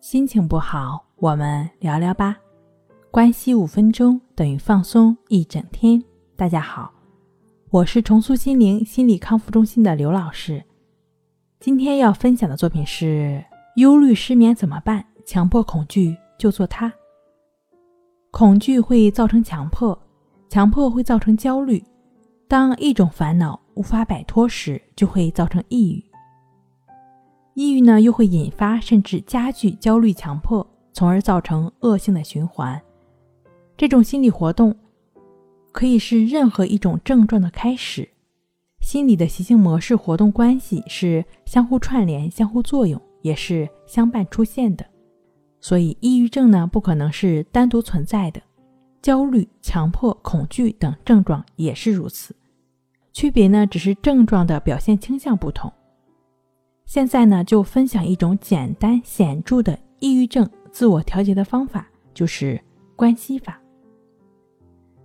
心情不好，我们聊聊吧。关系五分钟等于放松一整天。大家好，我是重塑心灵心理康复中心的刘老师。今天要分享的作品是：忧虑失眠怎么办？强迫恐惧就做它。恐惧会造成强迫，强迫会造成焦虑。当一种烦恼无法摆脱时，就会造成抑郁。抑郁呢，又会引发甚至加剧焦虑、强迫，从而造成恶性的循环。这种心理活动可以是任何一种症状的开始。心理的习性模式活动关系是相互串联、相互作用，也是相伴出现的。所以，抑郁症呢，不可能是单独存在的。焦虑、强迫、恐惧等症状也是如此，区别呢，只是症状的表现倾向不同。现在呢，就分享一种简单显著的抑郁症自我调节的方法，就是关系法。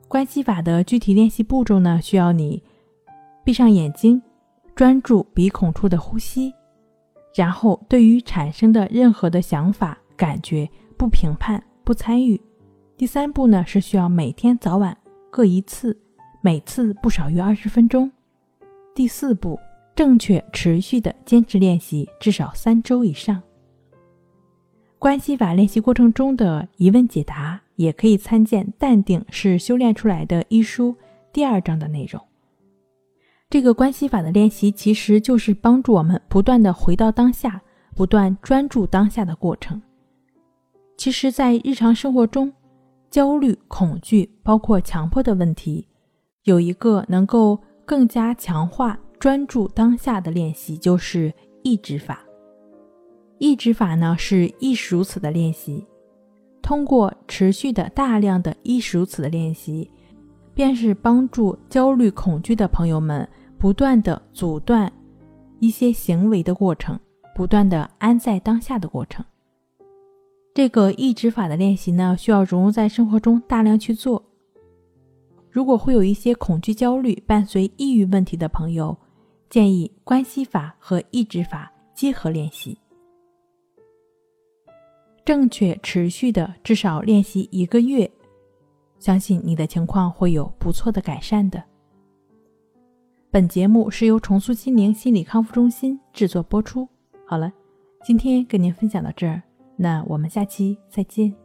关系法的具体练习步骤呢，需要你闭上眼睛，专注鼻孔处的呼吸，然后对于产生的任何的想法、感觉不评判、不参与。第三步呢，是需要每天早晚各一次，每次不少于二十分钟。第四步。正确持续的坚持练习至少三周以上。关系法练习过程中的疑问解答，也可以参见《淡定是修炼出来的》一书第二章的内容。这个关系法的练习，其实就是帮助我们不断的回到当下，不断专注当下的过程。其实，在日常生活中，焦虑、恐惧，包括强迫的问题，有一个能够更加强化。专注当下的练习就是意志法。意志法呢是亦是如此的练习，通过持续的大量的亦是如此的练习，便是帮助焦虑恐惧的朋友们不断的阻断一些行为的过程，不断的安在当下的过程。这个意志法的练习呢，需要融入在生活中大量去做。如果会有一些恐惧、焦虑伴随抑郁问题的朋友。建议关系法和抑制法结合练习，正确持续的至少练习一个月，相信你的情况会有不错的改善的。本节目是由重塑心灵心理康复中心制作播出。好了，今天跟您分享到这儿，那我们下期再见。